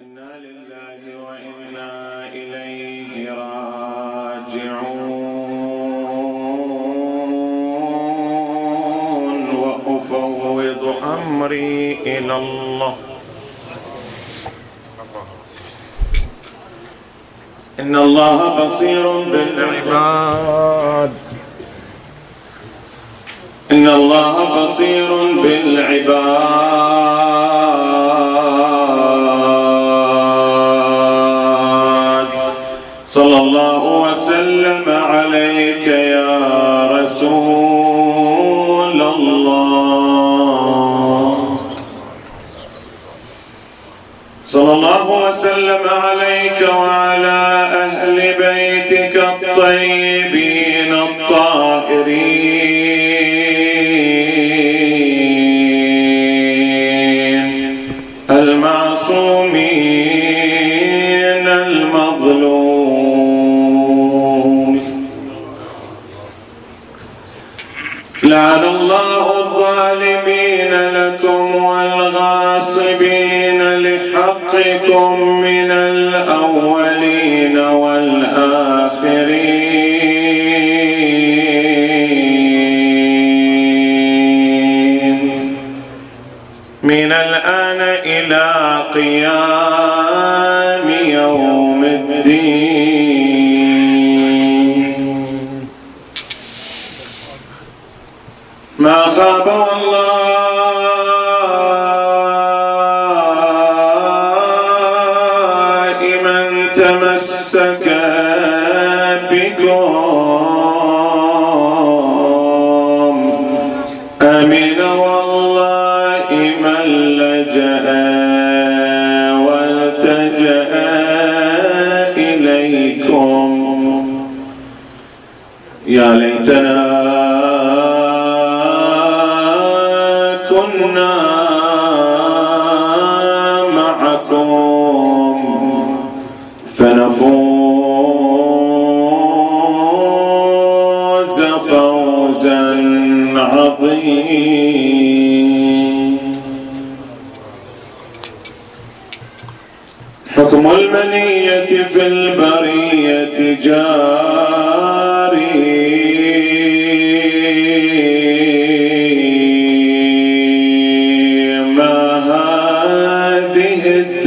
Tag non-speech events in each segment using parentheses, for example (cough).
إنا لله وإنا إليه راجعون. وأفوض أمري إلى الله. إن الله بصير بالعباد. إن الله بصير بالعباد. وسلم عليك يا رسول الله. صلى الله وسلم عليك وعلى أهل بيتك الطيبين. والغاصبين لحقكم.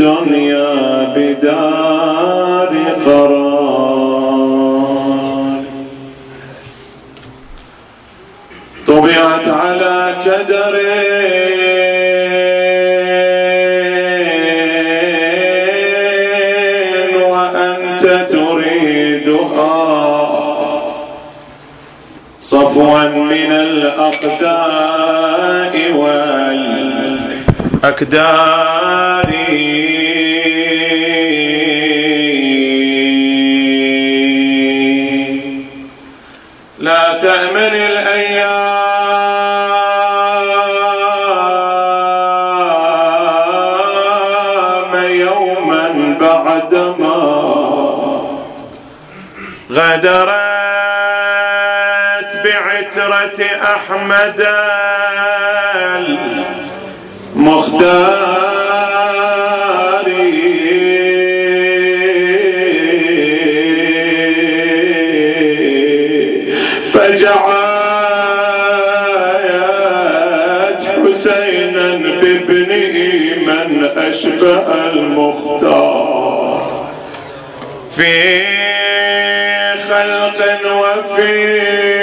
الدنيا بدار قرار. طبعت على كدر. وأنت تريدها. صفوا من الأقداء والأكدار أحمد المختار. فجعلت حسينا بابنه من أشبه المختار. في خلق وفي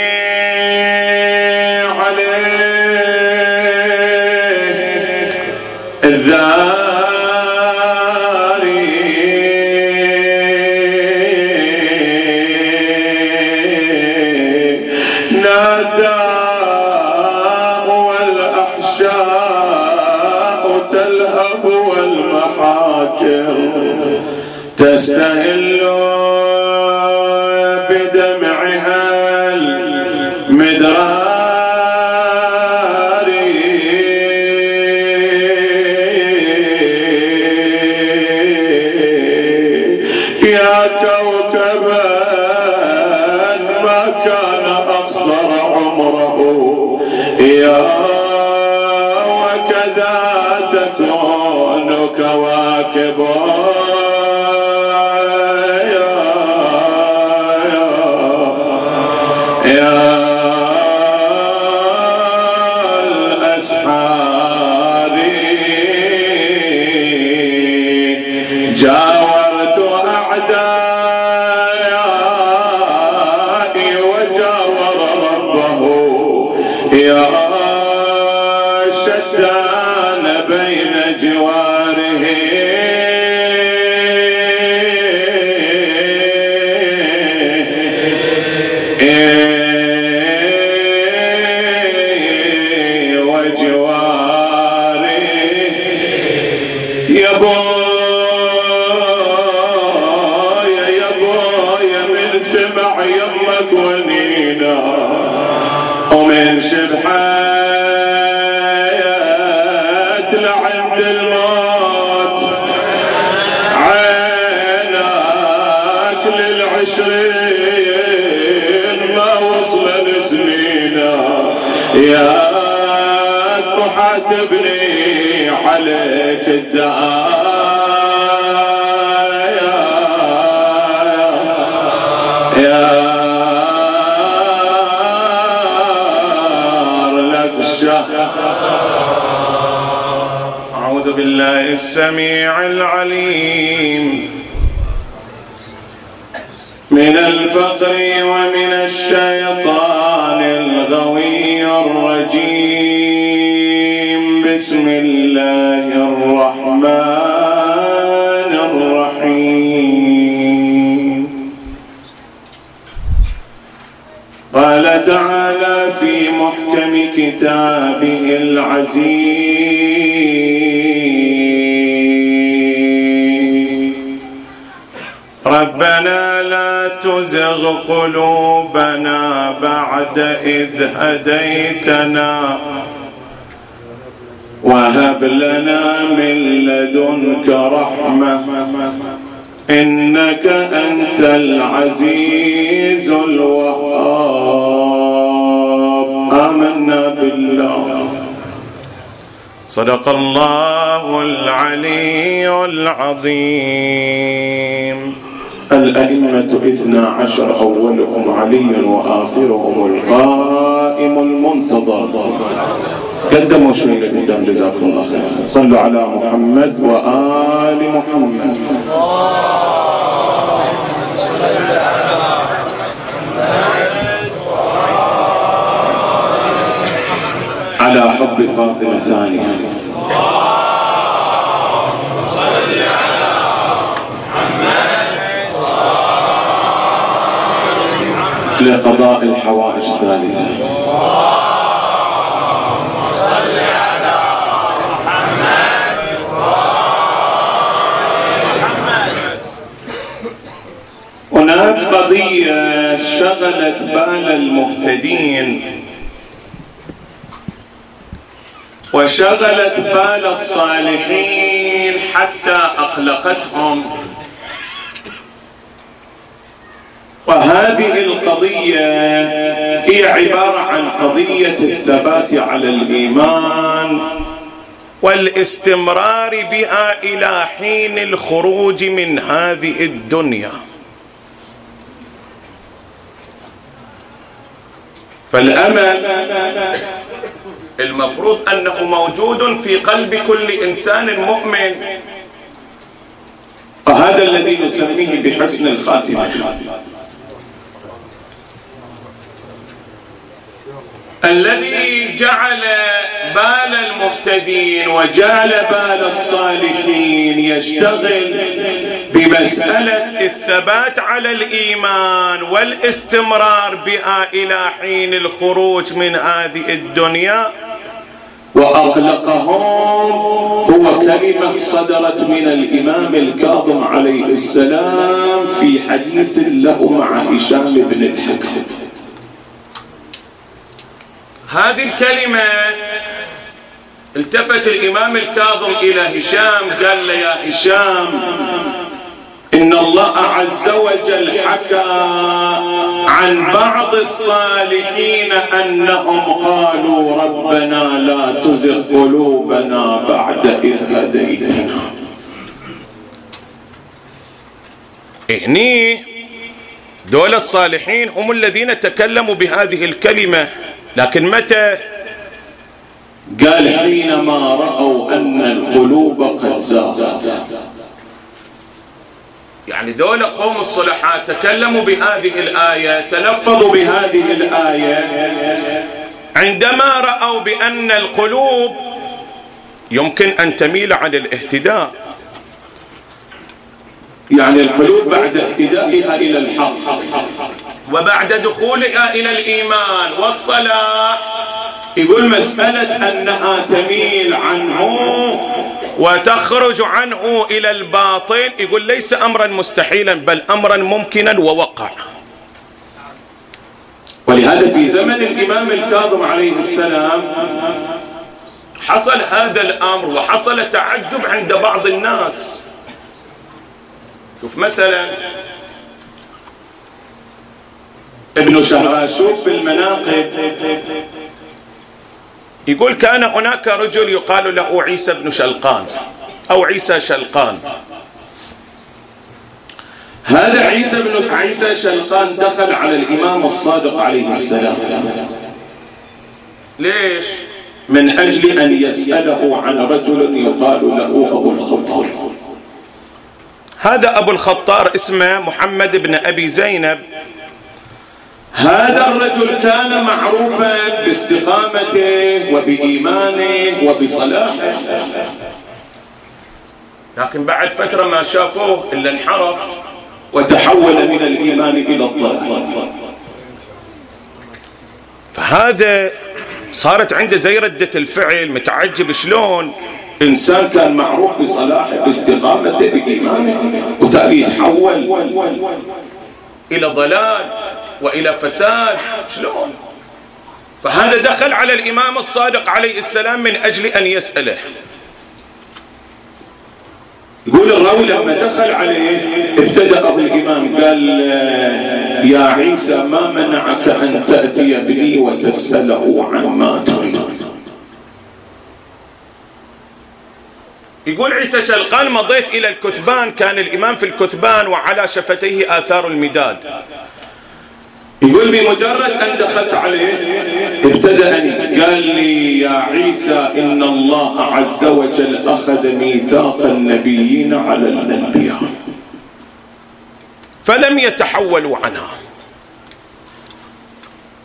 Yeah. أعوذ بالله السميع العليم. من الفقر ومن الشيطان الغوي الرجيم. بسم الله الرحمن الرحيم. قال تعالى كتابه العزيز. ربنا لا تزغ قلوبنا بعد إذ هديتنا. وهب لنا من لدنك رحمة. إنك أنت العزيز الوهاب. صدق الله العلي العظيم. الأئمة اثنى عشر أولهم علي وآخرهم القائم المنتظر. قدموا شوي قدام جزاكم الله خير صلوا على محمد وآل محمد. على حب فاطمة ثانية لقضاء الحوائج ثالثة هناك قضية شغلت بال المهتدين. وشغلت بال الصالحين حتى أقلقتهم. وهذه القضية هي عبارة عن قضية الثبات على الإيمان والاستمرار بها إلى حين الخروج من هذه الدنيا. فالأمل المفروض أنه موجود في قلب كل إنسان مؤمن. وهذا الذي نسميه بحسن الخاتمة. الذي جعل بال المهتدين وجعل بال الصالحين يشتغل بمسألة الثبات على الإيمان والاستمرار بها إلى حين الخروج من هذه الدنيا. وأطلقهم هو كلمة صدرت من الإمام الكاظم عليه السلام في حديث له مع هشام بن الحكم. هذه الكلمة التفت الإمام الكاظم إلى هشام قال له يا هشام إن الله عز وجل حكى عن بعض الصالحين أنهم قالوا ربنا لا تزغ قلوبنا بعد إذ هديتنا. هني دول الصالحين هم الذين تكلموا بهذه الكلمة لكن متى قال حينما رأوا أن القلوب قد زاغت. يعني دول قوم الصلحاء تكلموا بهذه الآية تلفظوا بهذه الآية عندما رأوا بأن القلوب يمكن أن تميل عن الاهتداء. يعني القلوب بعد اهتدائها إلى الحق. وبعد دخولها إلى الإيمان والصلاح. يقول مسألة أنها تميل عنه وتخرج عنه إلى الباطل. يقول ليس أمرا مستحيلا بل أمرا ممكنا ووقع. ولهذا في زمن الإمام الكاظم عليه السلام حصل هذا الأمر وحصل تعجب عند بعض الناس. شوف مثلا ابن شهراشوف في المناقب يقول كان هناك رجل يقال له عيسى بن شلقان أو عيسى شلقان. هذا عيسى بن عيسى شلقان دخل على الإمام الصادق عليه السلام. ليش؟ من أجل أن يسأله عن رجل يقال له أبو الخطار هذا أبو الخطار اسمه محمد بن أبي زينب. هذا الرجل كان معروفا باستقامته وبإيمانه وبصلاحه. لكن بعد فترة ما شافوه إلا انحرف وتحول من الإيمان إلى الضلال. فهذا صارت عنده زي ردة الفعل متعجب شلون؟ إنسان كان معروف بصلاحه باستقامته بإيمانه وتالي يتحول إلى ضلال. وإلى فساد. شلون؟ فهذا دخل على الإمام الصادق عليه السلام من أجل أن يسأله. يقول الراوي لما دخل عليه ابتدأ أبو الإمام قال يا عيسى ما منعك أن تأتي بني وتسأله عما تريد؟ يقول عيسى شلقان مضيت إلى الكثبان. كان الإمام في الكثبان وعلى شفتيه آثار المداد. يقول بمجرد أن دخلت عليه ابتدأني. قال لي يا عيسى إن الله عز وجل أخذ ميثاق النبيين على الأنبياء. فلم يتحولوا عنها.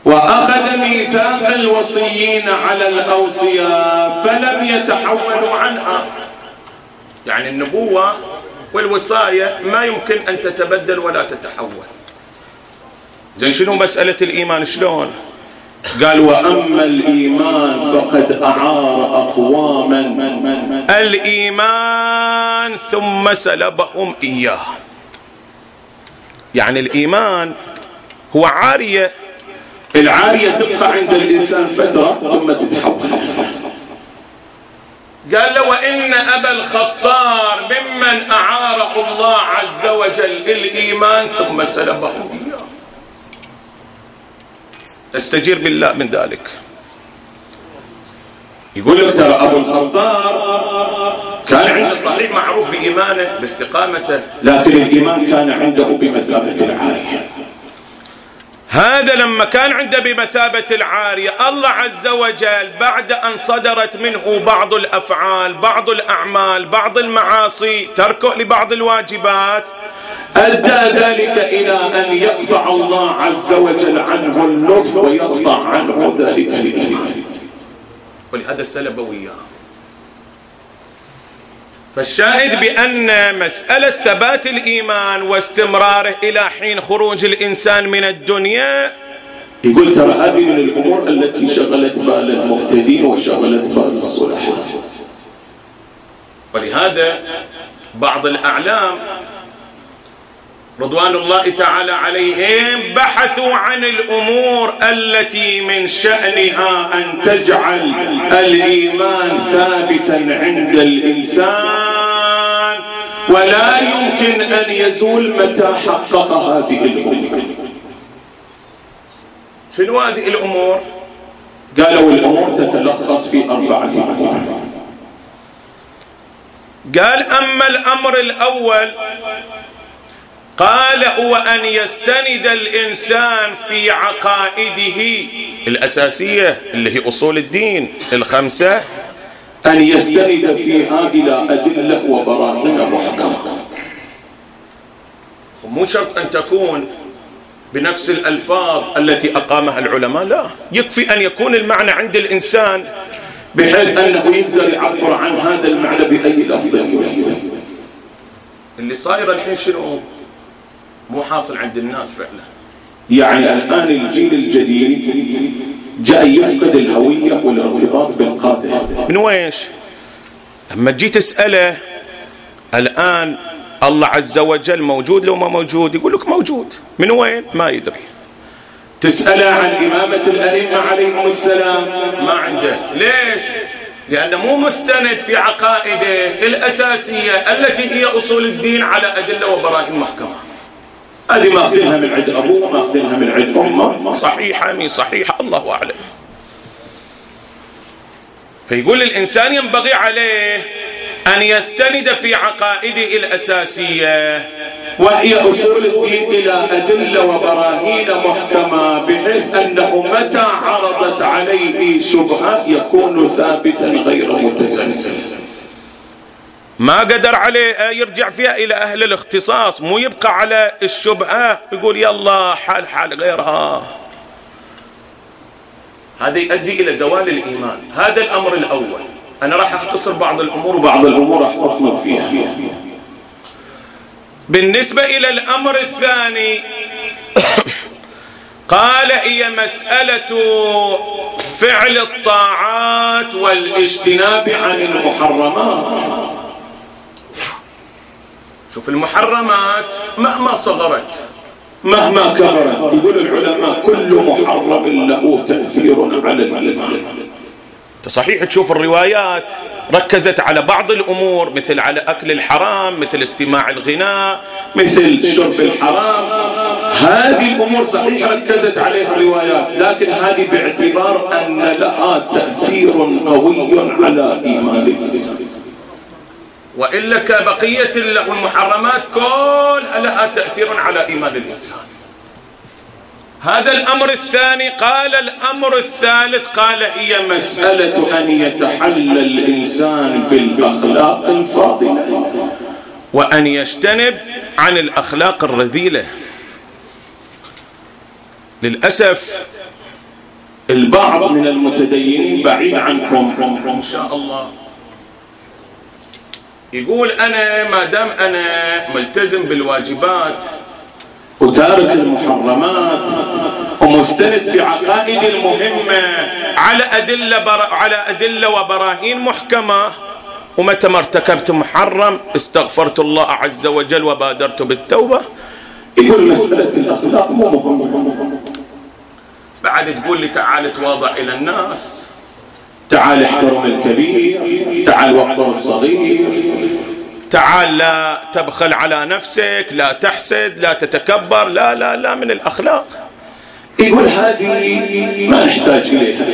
وأخذ ميثاق الوصيين على الأوصياء فلم يتحولوا عنها. يعني النبوة والوصاية ما يمكن أن تتبدل ولا تتحول. زين شنو مسألة الإيمان؟ شلون؟ قال وأما الإيمان فقد أعار أقواما. الإيمان ثم سلبهم إياه. يعني الإيمان هو عارية. العارية تبقى عند الإنسان فترة ثم تتحول. قال له وإن أبا الخطار ممن أعاره الله عز وجل الإيمان ثم سلبه إياه استجير بالله من ذلك. يقول لك ترى أبو الخطار كان عنده صحيح معروف بإيمانه باستقامته لكن الإيمان كان عنده بمثابة العارية. هذا لما كان عنده بمثابة العارية الله عز وجل بعد أن صدرت منه بعض الأفعال بعض الأعمال بعض المعاصي تركه لبعض الواجبات أدى ذلك إلى أن يقطع الله عز وجل عنه اللطف ويقطع عنه ذلك الإيمان. ولهذا سلب وياه فالشاهد بأن مسألة ثبات الإيمان واستمراره إلى حين خروج الإنسان من الدنيا يقول ترى هذه من الأمور التي شغلت بال المهتدين وشغلت بال الصلح ولهذا بعض الأعلام رضوان الله تعالى عليهم بحثوا عن الأمور التي من شأنها أن تجعل الإيمان ثابتا عند الإنسان ولا يمكن أن يزول متى حقق هذه الأمور. شنو هذه الأمور؟ قالوا الأمور تتلخص في أربعة. أمور قال أما الأمر الأول قال هو أن يستند الإنسان في عقائده الأساسية اللي هي أصول الدين. الخمسة أن يستند فيها إلى أدلة وبراهين محكمة مو شرط أن تكون بنفس الألفاظ التي أقامها العلماء لا. يكفي أن يكون المعنى عند الإنسان. بحيث أنه يقدر يعبر عن هذا المعنى بأي لفظ. اللي صاير الحين شنو؟ مو حاصل عند الناس فعلا. يعني الآن الجيل الجديد جاء يفقد الهوية والارتباط بالقادة. من ويش لما تجي تسأله الآن الله عز وجل موجود لو ما موجود؟ يقول لك موجود. من وين؟ ما يدري. تسأله عن إمامة الأئمة عليهم السلام؟ ما عنده. ليش؟ لأنه مو مستند في عقائده الأساسية التي هي أصول الدين على أدلة وبراهين محكمة. هذه ماخذينها من عند أبوه ماخذينها من عند أمه. صحيحة مي صحيحة. الله أعلم. فيقول الإنسان ينبغي عليه أن يستند في عقائده الأساسية وهي أصول الدين إلى أدلة وبراهين محكمة بحيث أنه متى عرضت عليه شبهة يكون ثابتا غير متزلزل. ما قدر عليه يرجع فيها إلى أهل الاختصاص مو يبقى على الشبهة؟ يقول يلا حال حال غيرها. هذا يؤدي إلى زوال الإيمان. هذا الأمر الأول. أنا راح أختصر بعض الأمور وبعض الأمور راح أطلب فيها. بالنسبة إلى الأمر الثاني (coughs) قال هي مسألة فعل الطاعات والإجتناب عن المحرمات. شوف المحرمات مهما صغرت مهما كبرت. يقول العلماء كل محرم له تأثير على الإيمان صحيح تشوف الروايات ركزت على بعض الأمور مثل على أكل الحرام مثل استماع الغناء مثل شرب الحرام. هذه الأمور صحيح ركزت عليها الروايات لكن هذه باعتبار أن لها تأثير قوي على إيمان الإنسان. وإلا كبقية المحرمات كلها لها تأثير على إيمان الإنسان. هذا الأمر الثاني قال الأمر الثالث قال هي مسألة أن يتحلى الإنسان بالأخلاق الفاضلة وأن يجتنب عن الأخلاق الرذيلة. للأسف البعض من المتدينين بعيد عنكم. إن شاء الله. يقول أنا ما دام أنا ملتزم بالواجبات وتارك المحرمات ومستند في عقائد المهمة. على أدلة بر... على أدلة وبراهين محكمة. ومتى ما ارتكبت محرم استغفرت الله عز وجل وبادرت بالتوبة. يقول مسألة الأخلاق مو مهمة بعد تقول لي تعال تواضع إلى الناس. تعال احترم الكبير تعال وقر الصغير. تعال لا تبخل على نفسك لا تحسد لا تتكبر لا لا لا من الأخلاق. يقول هذه ما نحتاج إليها.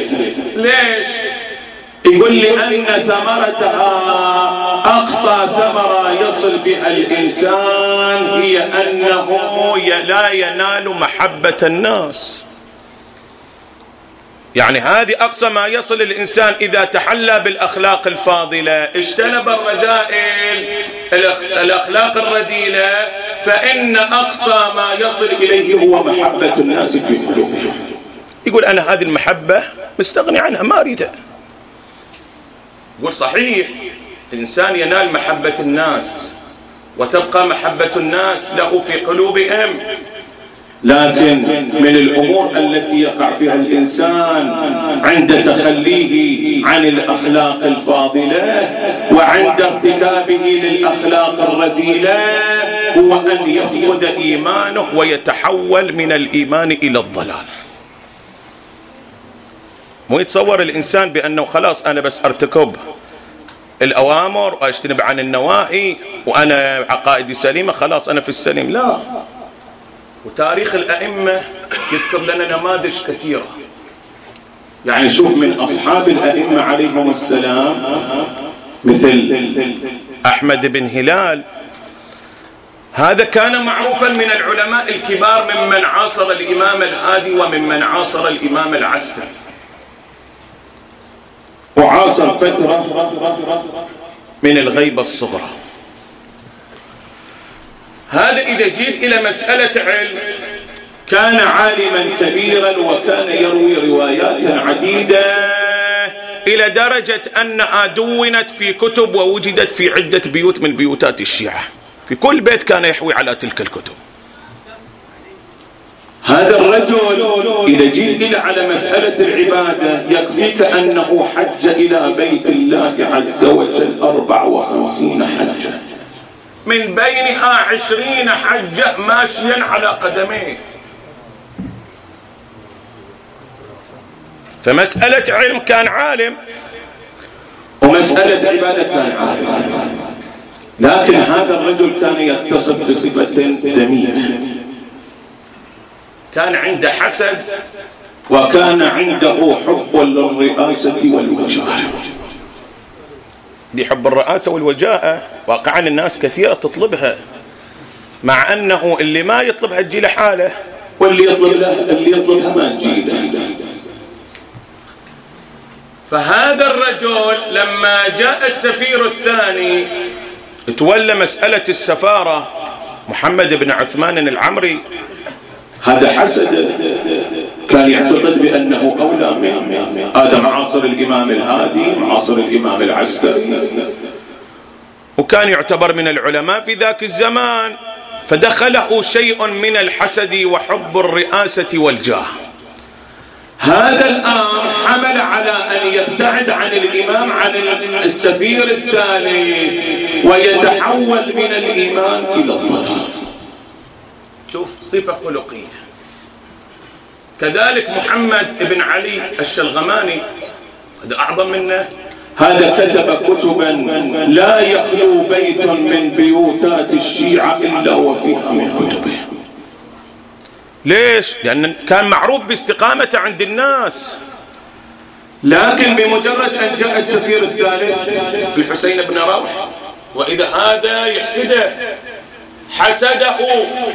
ليش؟ يقول لأن ثمرتها أقصى ثمرة يصل بها الإنسان هي أنه لا ينال محبة الناس. يعني هذه أقصى ما يصل الإنسان إذا تحلى بالأخلاق الفاضلة. اجتنب الرذائل الأخلاق الرذيلة فإن أقصى ما يصل إليه هو محبة الناس في قلوبهم. يقول أنا هذه المحبة مستغني عنها ما أريدها. يقول صحيح الإنسان ينال محبة الناس وتبقى محبة الناس له في قلوبهم. لكن من الأمور التي يقع فيها الإنسان عند تخليه عن الأخلاق الفاضلة وعند ارتكابه للأخلاق الرذيلة هو أن يفقد إيمانه ويتحول من الإيمان إلى الضلال. مو يتصور الإنسان بأنه خلاص أنا بس أرتكب الأوامر وأجتنب عن النواهي وأنا عقائدي سليمة خلاص أنا في السليم. لا. وتاريخ الأئمة يذكر لنا نماذج كثيرة. يعني شوف من أصحاب الأئمة عليهم السلام مثل أحمد بن هلال. هذا كان معروفا من العلماء الكبار ممن عاصر الإمام الهادي وممن عاصر الإمام العسكري. وعاصر فترة من الغيبة الصغرى. هذا إذا جيت إلى مسألة علم كان عالما كبيرا وكان يروي روايات عديدة إلى درجة أنها دونت في كتب ووجدت في عدة بيوت من بيوتات الشيعة. في كل بيت كان يحوي على تلك الكتب. هذا الرجل إذا جيت إلى على مسألة العبادة يكفيك أنه حج إلى بيت الله عز وجل أربع وخمسين حجة من بينها عشرين حجة ماشيا على قدميه. فمسألة علم كان عالم ومسألة عبادة كان عالم. لكن هذا الرجل كان يتصف بصفة ذميمة كان عنده حسد وكان عنده حب للرئاسة والوجاهة دي حب الرئاسة والوجاهة واقعا الناس كثيرة تطلبها. مع أنه اللي ما يطلبها تجي له حاله واللي يطلب له اللي يطلبها ما تجي له. فهذا الرجل لما جاء السفير الثاني تولى مسألة السفارة محمد بن عثمان العمري. هذا حسد. كان يعتقد بأنه أولى من هذا معاصر الإمام الهادي معاصر الإمام العسكري. وكان يعتبر من العلماء في ذاك الزمان فدخله شيء من الحسد وحب الرئاسة والجاه. هذا الآن حمل على أن يبتعد عن الإمام عن السفير الثالث ويتحول من الإيمان إلى الضلال. شوف صفة خلقية. كذلك محمد بن علي الشلغماني هذا أعظم منه. هذا كتب كتبا لا يخلو بيت من بيوتات الشيعة إلا وفيها من كتبه. ليش؟ لأن كان معروف باستقامة عند الناس. لكن بمجرد أن جاء السفير الثالث الحسين بن روح وإذا هذا يحسده حسده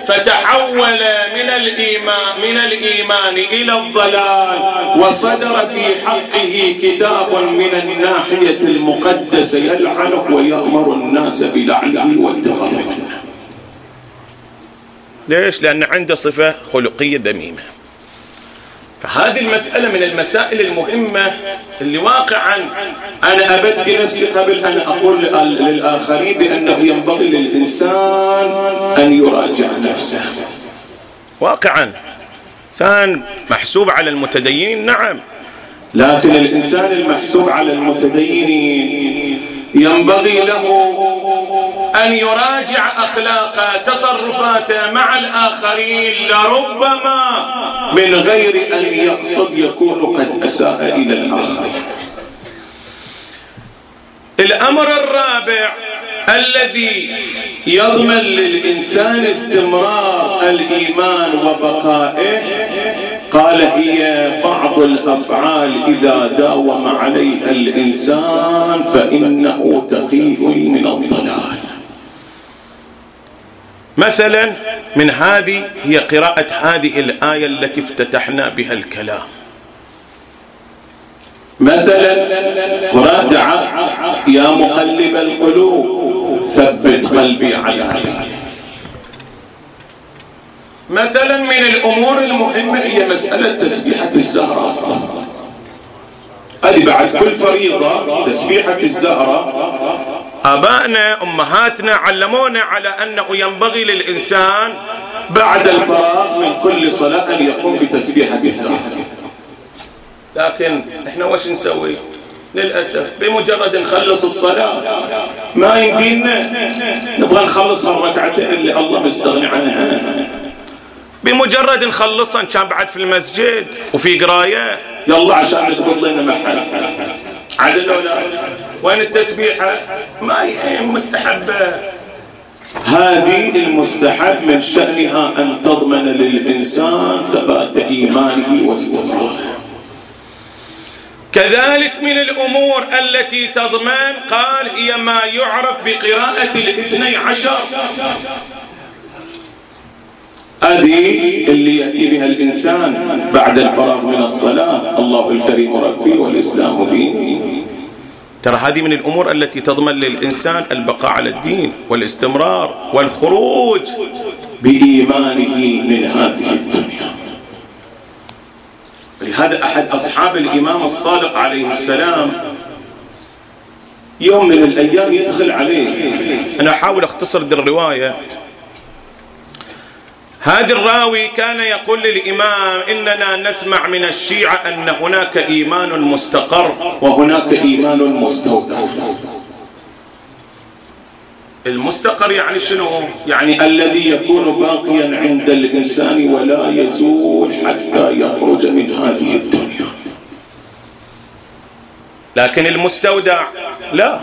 فتحول من الإيمان من الإيمان إلى الضلال وصدر في حقه كتاب من الناحية المقدسة يلعنه ويأمر الناس بلعنه والتبرك ليش؟ لأن عنده صفة خلقية ذميمة فهذه المسألة من المسائل المهمة اللي واقعا أنا أبدي نفسي قبل أن أقول للآخرين بأنه ينبغي للإنسان أن يراجع نفسه. واقعا. إنسان محسوب على المتدينين؟ نعم. لكن الإنسان المحسوب على المتدينين ينبغي له أن يراجع أخلاقه تصرفاته مع الآخرين لربما من غير أن يقصد يكون قد أساء إلى الآخرين. الأمر الرابع الذي يضمن للإنسان استمرار الإيمان وبقائه قال هي بعض الأفعال إذا داوم عليها الإنسان فإنه تقيه من الضلال. مثلا من هذه هي قراءة هذه الآية التي افتتحنا بها الكلام. مثلا قراءة يا مقلب القلوب ثبت قلبي على هذا. مثلا من الأمور المهمة هي مسألة تسبيحة الزهرة. هذه بعد كل فريضة تسبيحة الزهرة. آبائنا أمهاتنا علمونا على أنه ينبغي للإنسان بعد الفراغ من كل صلاة أن يقوم بتسبيحة لكن إحنا وش نسوي؟ للأسف بمجرد نخلص الصلاة ما يمدينا نبغى نخلص الركعتين اللي الله مستغني عنها. بمجرد نخلصها كان بعد في المسجد وفي قراية يلا عشان نثبت لنا محل. عدل ولا وين التسبيحة؟ ما يهم مستحبة. هذه المستحب من شأنها أن تضمن للإنسان ثبات إيمانه واستمراره كذلك من الأمور التي تضمن قال هي ما يعرف بقراءة الاثني عشر. هذه اللي يأتي بها الإنسان بعد الفراغ من الصلاة. الله الكريم ربي والإسلام ديني. ترى هذه من الأمور التي تضمن للإنسان البقاء على الدين والاستمرار والخروج بإيمانه من هذه الدنيا. لهذا أحد أصحاب الإمام الصادق عليه السلام يوم من الأيام يدخل عليه. أنا أحاول أختصر دي الرواية. هذا الراوي كان يقول للإمام إننا نسمع من الشيعة أن هناك إيمان مستقر وهناك إيمان مستودع. المستقر يعني شنو؟ يعني الذي يكون باقيا عند الإنسان ولا يزول حتى يخرج من هذه الدنيا. لكن المستودع لا.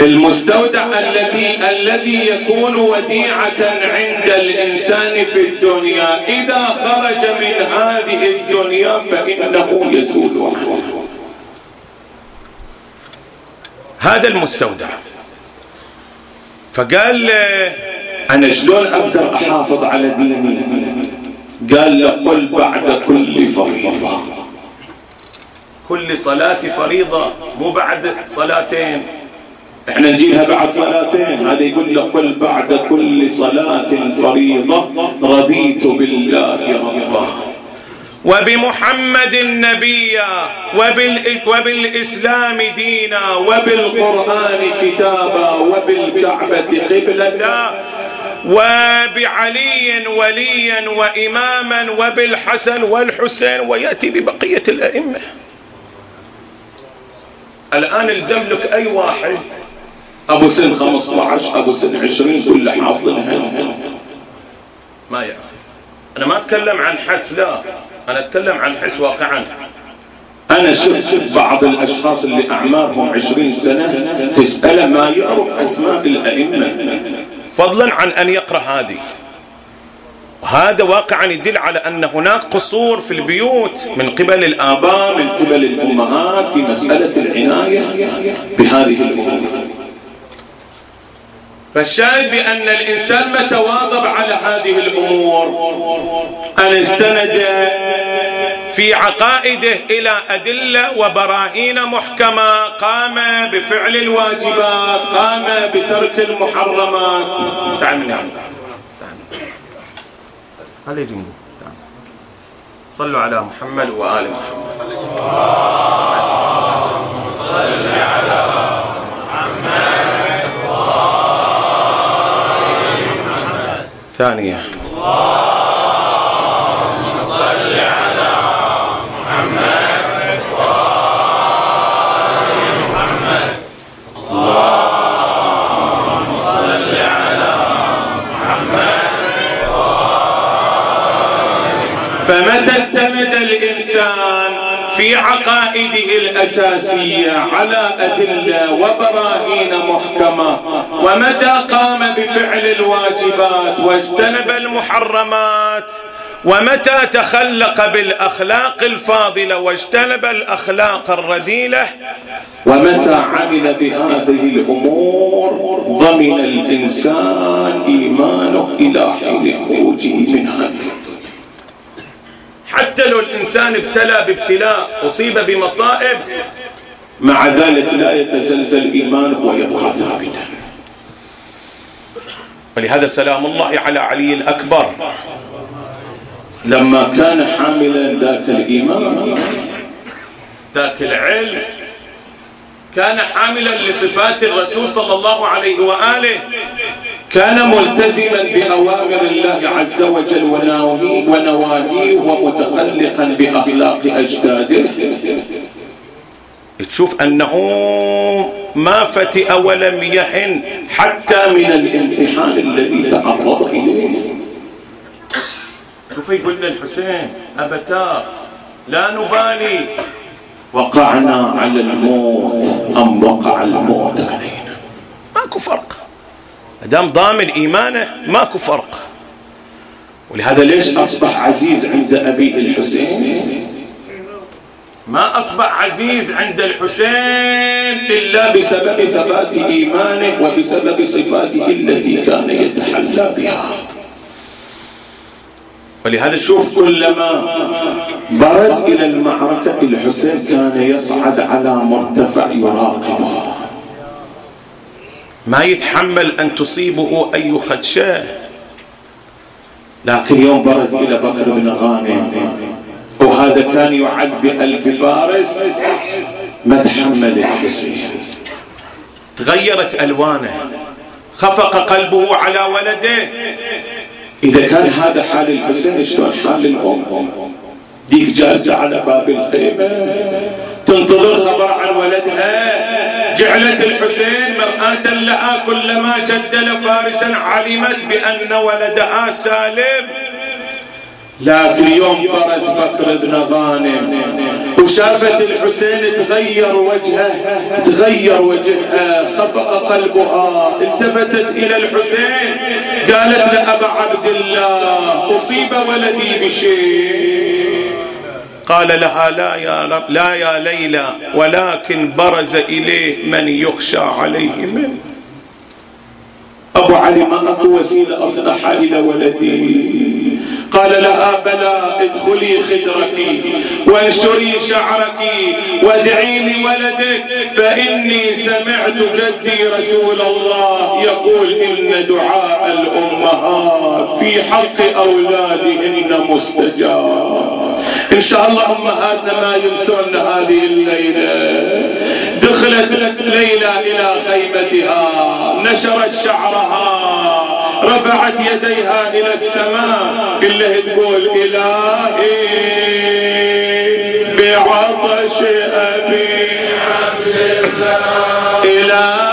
المستودع الذي الذي يكون وديعة عند الإنسان في الدنيا. إذا خرج من هذه الدنيا فإنه يزول هذا المستودع. فقال له أنا شلون أقدر أحافظ على ديني؟ قال له قل بعد كل فريضة. كل صلاة فريضة مو بعد صلاتين. إحنا نجيبها بعد صلاتين. هذا يقول له قل بعد كل صلاة فريضة. رضيت بالله ربا وبمحمد نبيا وبال... وبالإسلام دينا وبالقرآن كتابا وبالكعبة قبلة. وبعلي وليا وإماما وبالحسن والحسين ويأتي ببقية الأئمة. الآن الزم لك أي واحد؟ أبو سن 15 أبو سن 20 كل حافظنها ما يعرف. أنا ما أتكلم عن حدس لا. أنا أتكلم عن حس واقعا. أنا شفت بعض الأشخاص اللي أعمارهم 20 سنة تسأله ما يعرف أسماء الأئمة. فضلا عن أن يقرأ هذه. وهذا واقعا يدل على أن هناك قصور في البيوت من قبل الآباء من قبل الأمهات في مسألة العناية بهذه الأمور. فالشاهد بأن الإنسان متى واظب على هذه الأمور. أن استند في عقائده إلى أدلة وبراهين محكمة. قام بفعل الواجبات قام بترك المحرمات. تعال تعال. يجي صلوا على محمد وآل محمد. صل على ثانية صل على محمد محمد صل على محمد فمتى استند الإنسان؟ في عقائده الأساسية على أدلة وبراهين محكمة. ومتى قام بفعل الواجبات واجتنب المحرمات؟ ومتى تخلق بالأخلاق الفاضلة واجتنب الأخلاق الرذيلة؟ ومتى عمل بهذه الأمور ضمن الإنسان إيمانه إلى حين خروجه من هذه حتى لو الإنسان ابتلى بابتلاء أصيب بمصائب مع ذلك لا يتزلزل إيمانه ويبقى ثابتا. ولهذا سلام الله على علي الأكبر. لما كان حاملا ذاك الإيمان ذاك العلم كان حاملا لصفات الرسول صلى الله عليه وآله كان ملتزما بأوامر الله عز وجل ونواهيه ومتخلقا بأخلاق أجداده. تشوف أنه ما فتئ ولم يحن حتى من الامتحان الذي تعرض إليه. شوف يقول للحسين أبتاه لا نبالي. وقعنا على الموت أم وقع الموت علينا؟ ماكو فرق. دام ضامن إيمانه ماكو فرق. ولهذا ليش أصبح عزيز عند أبيه الحسين؟ ما أصبح عزيز عند الحسين إلا بسبب ثبات إيمانه وبسبب صفاته التي كان يتحلى بها. ولهذا شوف كلما برز إلى المعركة الحسين كان يصعد على مرتفع يراقبه. ما يتحمل أن تصيبه أي خدشة. لكن يوم برز إلى بكر بن غانم وهذا كان يعد بألف فارس ما تحمل الحسين. تغيرت ألوانه خفق قلبه على ولده. إذا كان هذا حال الحسين شلون حال الأم. ديك جالسة على باب الخيمة. تنتظر خبر عن ولدها جعلت الحسين مرآة لها كلما جدل فارسا علمت بأن ولدها سالم. لكن يوم برز بكر بن غانم وشافت الحسين تغير وجهه تغير وجهها خفق قلبها التفتت إلى الحسين قالت لأبا عبد الله أصيب ولدي بشيء. قال لها لا يا رب لا يا ليلى ولكن برز إليه من يخشى عليه منه. أبو علي ما اكو وسيلة اصلح إلى ولدي. قال لها بلى ادخلي خدرك وانشري شعرك وادعي لولدك فإني سمعت جدي رسول الله يقول إن دعاء الأمهات في حق أولادهن مستجاب. إن شاء الله أمهاتنا ما ينسون هذه الليلة. دخلت ليلى إلى خيمتها نشرت شعرها. رفعت يديها إلى السماء بالله تقول إلهي بعطش أبي إلهي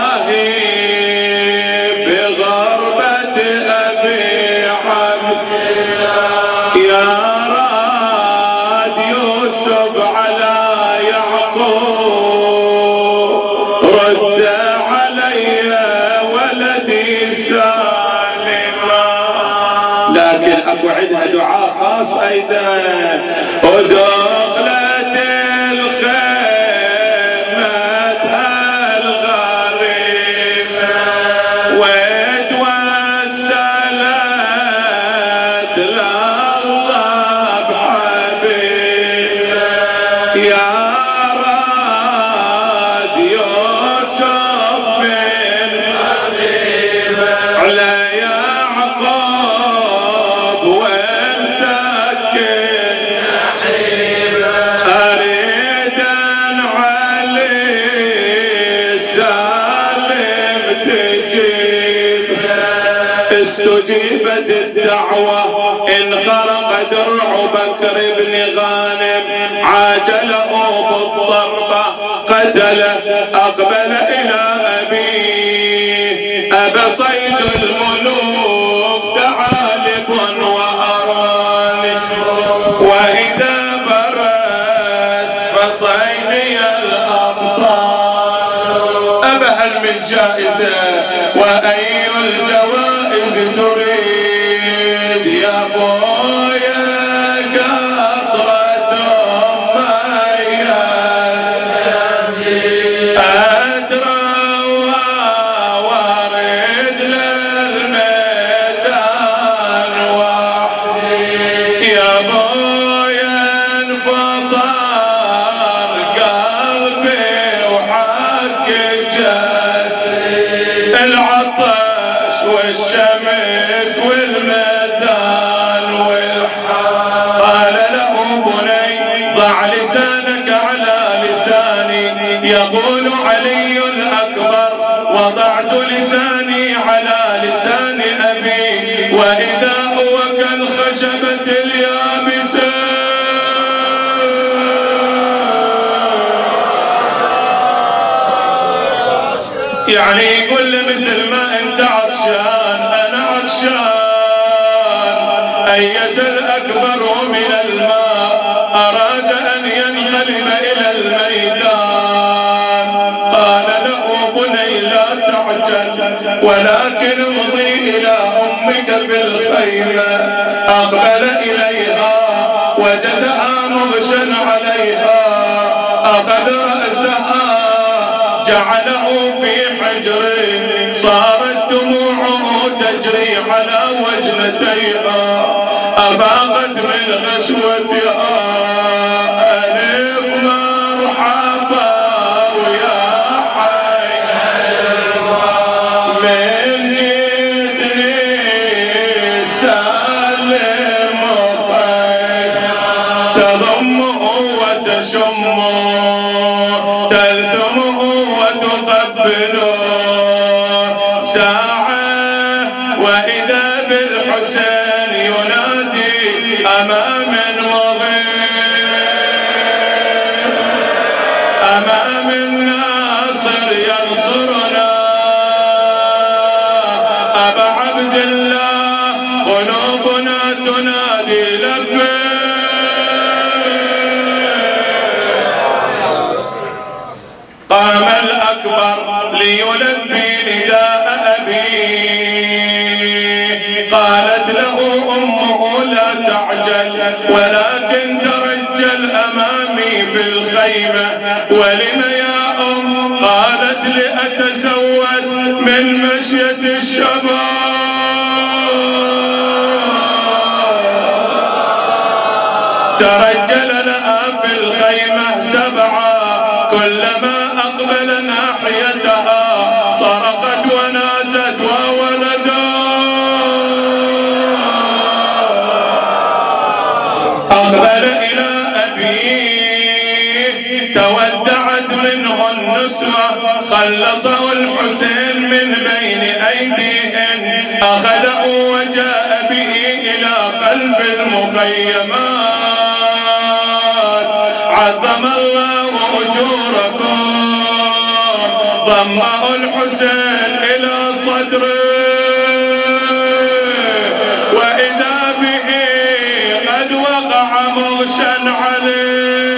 ولكن امضي إلى أمك في الخيمة أقبل إليها وجدها مغشا عليها. أخذ رأسها جعله في حجره صارت دموعه تجري على وجنتيها. أفاقت من غشوتها ولكن ترجل أمامي في الخيمة. ولم يا أم؟ قالت لأتزود من مشية الشباب. النسوة خلصه الحسين من بين أيديهن. أخذه وجاء به إلى خلف المخيمات. عظم الله أجوركم. ضمه الحسين إلى صدره. وإذا به قد وقع مغشا عليه.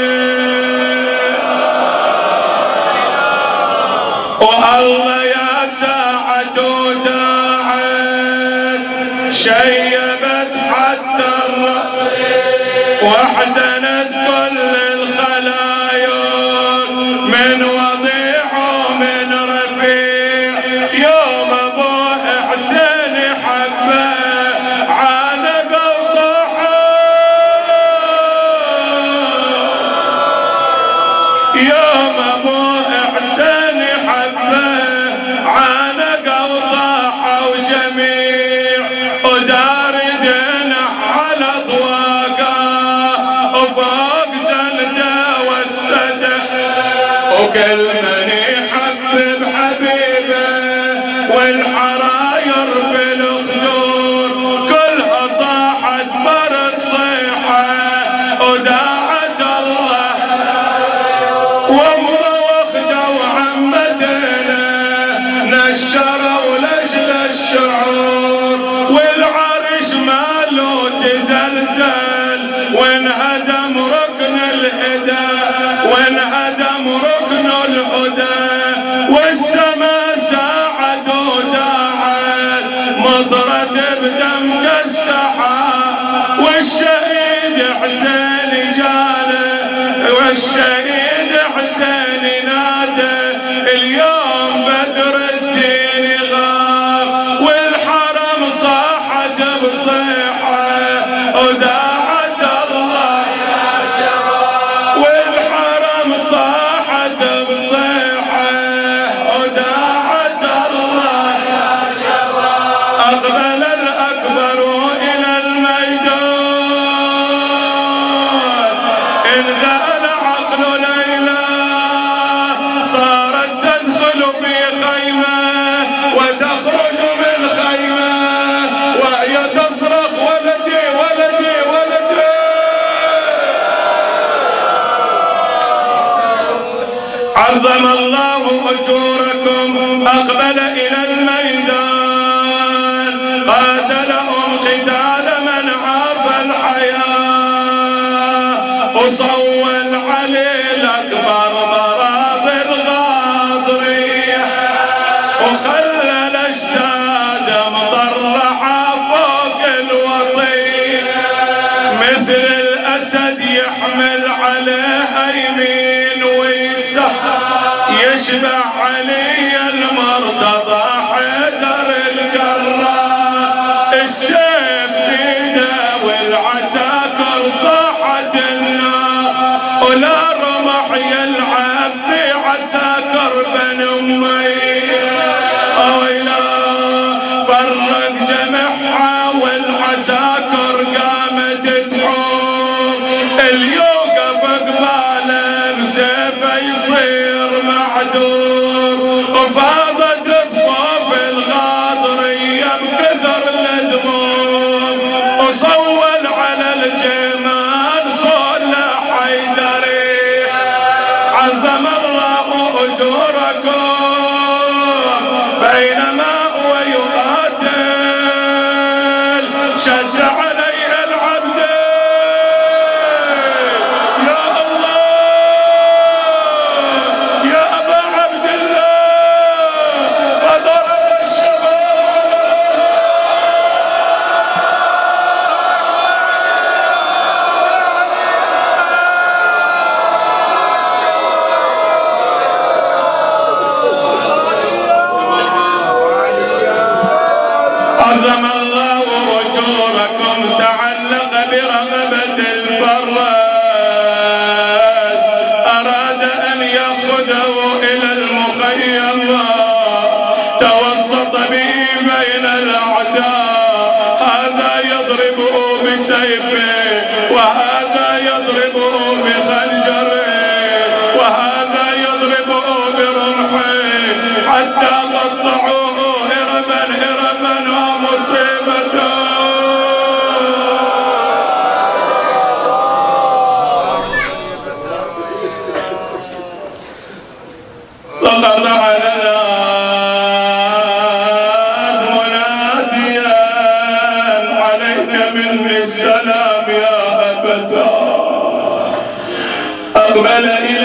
والله يا ساعة داعت شيبت حتى الرب واحزنت وكل من يحبب حبيبه والحراير عظم الله أجوركم أقبل إلى الميدان. قاتلهم قتال من عاف الحياة. وصوى عظم الله اجوركم أقبل